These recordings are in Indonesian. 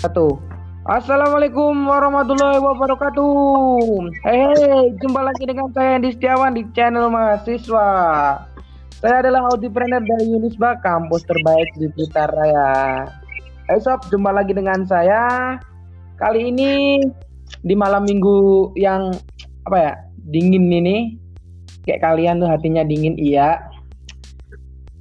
Satu. Assalamualaikum warahmatullahi wabarakatuh. Hei, jumpa lagi dengan saya Andi Setiawan di channel mahasiswa. Saya adalah entrepreneur dari Unisba, kampus terbaik di Blitar Raya. Hey sob, jumpa lagi dengan saya. Kali ini di malam minggu yang apa ya dingin ini, kayak kalian tuh hatinya dingin iya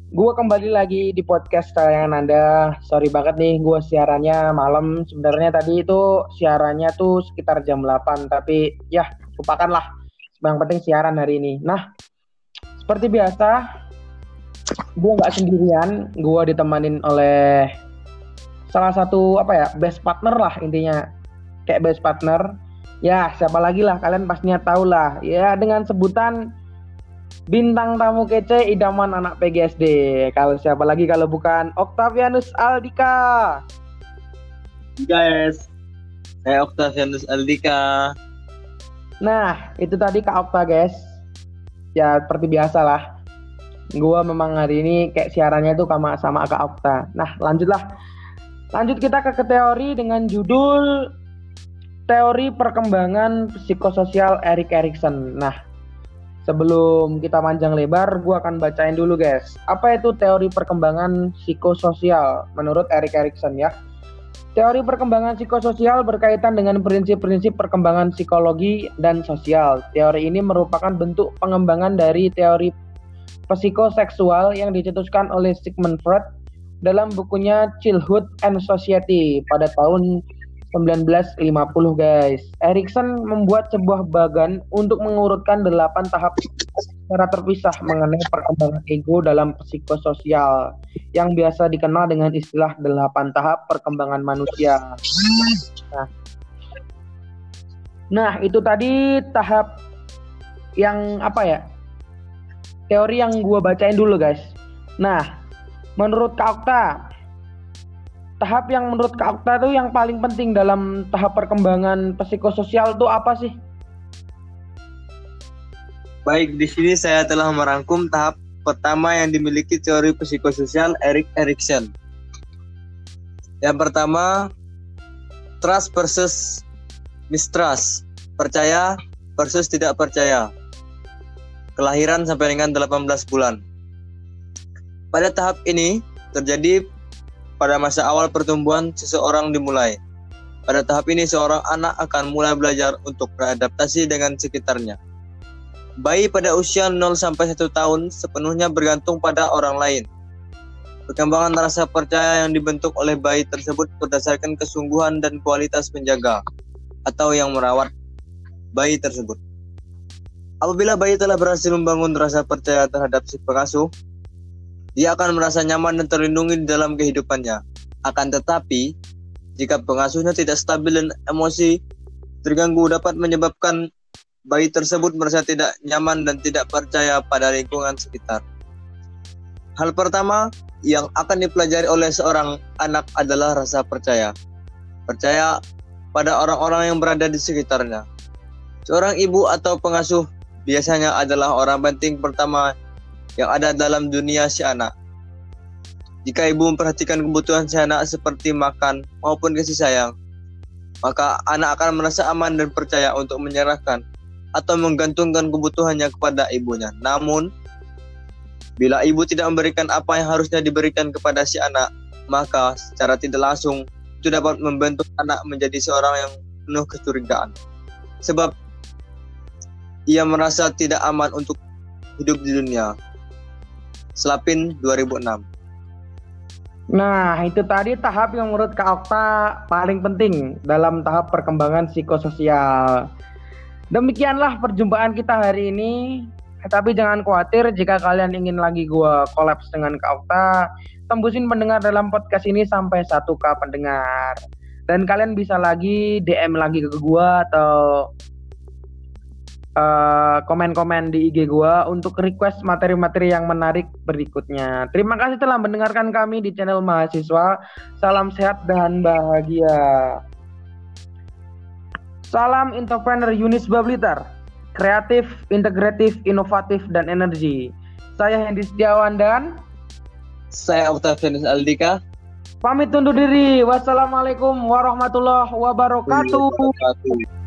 Gue kembali lagi di podcast tayangan Anda. Sorry banget nih, gue siarannya malam. Sebenarnya tadi itu siarannya tuh sekitar jam 8, tapi ya lupakanlah. Yang penting siaran hari ini. Nah, seperti biasa, gue nggak sendirian. Gue ditemanin oleh salah satu apa ya best partner lah intinya. Kayak best partner. Ya, siapa lagi lah kalian pastinya tahu lah. Ya, dengan sebutan bintang tamu kece idaman anak PGSD. Kalau siapa lagi kalau bukan Octavianus Aldika. Guys, saya Octavianus Aldika. Nah, itu tadi Kak Okta, guys. Ya, seperti biasa lah. Gua memang hari ini kayak siarannya tuh sama sama Kak Okta. Nah, lanjutlah. Lanjut kita ke, ke teori dengan judul Teori Perkembangan Psikososial Erik Erikson. Nah, Sebelum kita panjang lebar, gue akan bacain dulu guys. Apa itu teori perkembangan psikososial menurut Erik Erikson ya? Teori perkembangan psikososial berkaitan dengan prinsip-prinsip perkembangan psikologi dan sosial. Teori ini merupakan bentuk pengembangan dari teori psikoseksual yang dicetuskan oleh Sigmund Freud dalam bukunya Childhood and Society pada tahun 1950 guys. Erikson membuat sebuah bagan untuk mengurutkan delapan tahap secara terpisah mengenai perkembangan ego dalam psikososial yang biasa dikenal dengan istilah delapan tahap perkembangan manusia. Nah, nah itu tadi tahap yang apa ya? Teori yang gue bacain dulu guys. Nah, menurut Kak Okta, tahap yang menurut Kak Okta tuh yang paling penting dalam tahap perkembangan psikososial itu apa sih? Baik, di sini saya telah merangkum tahap pertama yang dimiliki teori psikososial Erik Erikson. Yang pertama, trust versus mistrust, percaya versus tidak percaya. Kelahiran sampai dengan 18 bulan. Pada tahap ini terjadi pada masa awal pertumbuhan seseorang dimulai. Pada tahap ini seorang anak akan mulai belajar untuk beradaptasi dengan sekitarnya. Bayi pada usia 0 sampai 1 tahun sepenuhnya bergantung pada orang lain. Perkembangan rasa percaya yang dibentuk oleh bayi tersebut berdasarkan kesungguhan dan kualitas penjaga atau yang merawat bayi tersebut. Apabila bayi telah berhasil membangun rasa percaya terhadap si pengasuh, dia akan merasa nyaman dan terlindungi dalam kehidupannya. Akan tetapi, jika pengasuhnya tidak stabil dan emosi terganggu dapat menyebabkan bayi tersebut merasa tidak nyaman dan tidak percaya pada lingkungan sekitar. Hal pertama yang akan dipelajari oleh seorang anak adalah rasa percaya. Percaya pada orang-orang yang berada di sekitarnya. Seorang ibu atau pengasuh biasanya adalah orang penting pertama yang ada dalam dunia si anak. Jika ibu memperhatikan kebutuhan si anak seperti makan maupun kasih sayang, maka anak akan merasa aman dan percaya untuk menyerahkan atau menggantungkan kebutuhannya kepada ibunya. Namun, bila ibu tidak memberikan apa yang harusnya diberikan kepada si anak, maka secara tidak langsung itu dapat membentuk anak menjadi seorang yang penuh kecurigaan. Sebab ia merasa tidak aman untuk hidup di dunia. Selapin 2006. Nah, itu tadi tahap yang menurut Kak Okta paling penting dalam tahap perkembangan psikososial. Demikianlah perjumpaan kita hari ini. Tapi jangan khawatir jika kalian ingin lagi gue kolaps dengan Kak Okta, tembusin pendengar dalam podcast ini sampai 1k pendengar. Dan kalian bisa lagi DM lagi ke gue atau Eh, komen-komen uh, di IG gua untuk request materi-materi yang menarik berikutnya. Terima kasih telah mendengarkan kami di channel mahasiswa. Salam sehat dan bahagia. Salam entrepreneur Yunis Bablitar. Kreatif, integratif, inovatif, dan energi. Saya Hendy Setiawan dan saya Octavianus Aldika. Pamit undur diri. Wassalamualaikum warahmatullahi wabarakatuh. Wabarakatuh.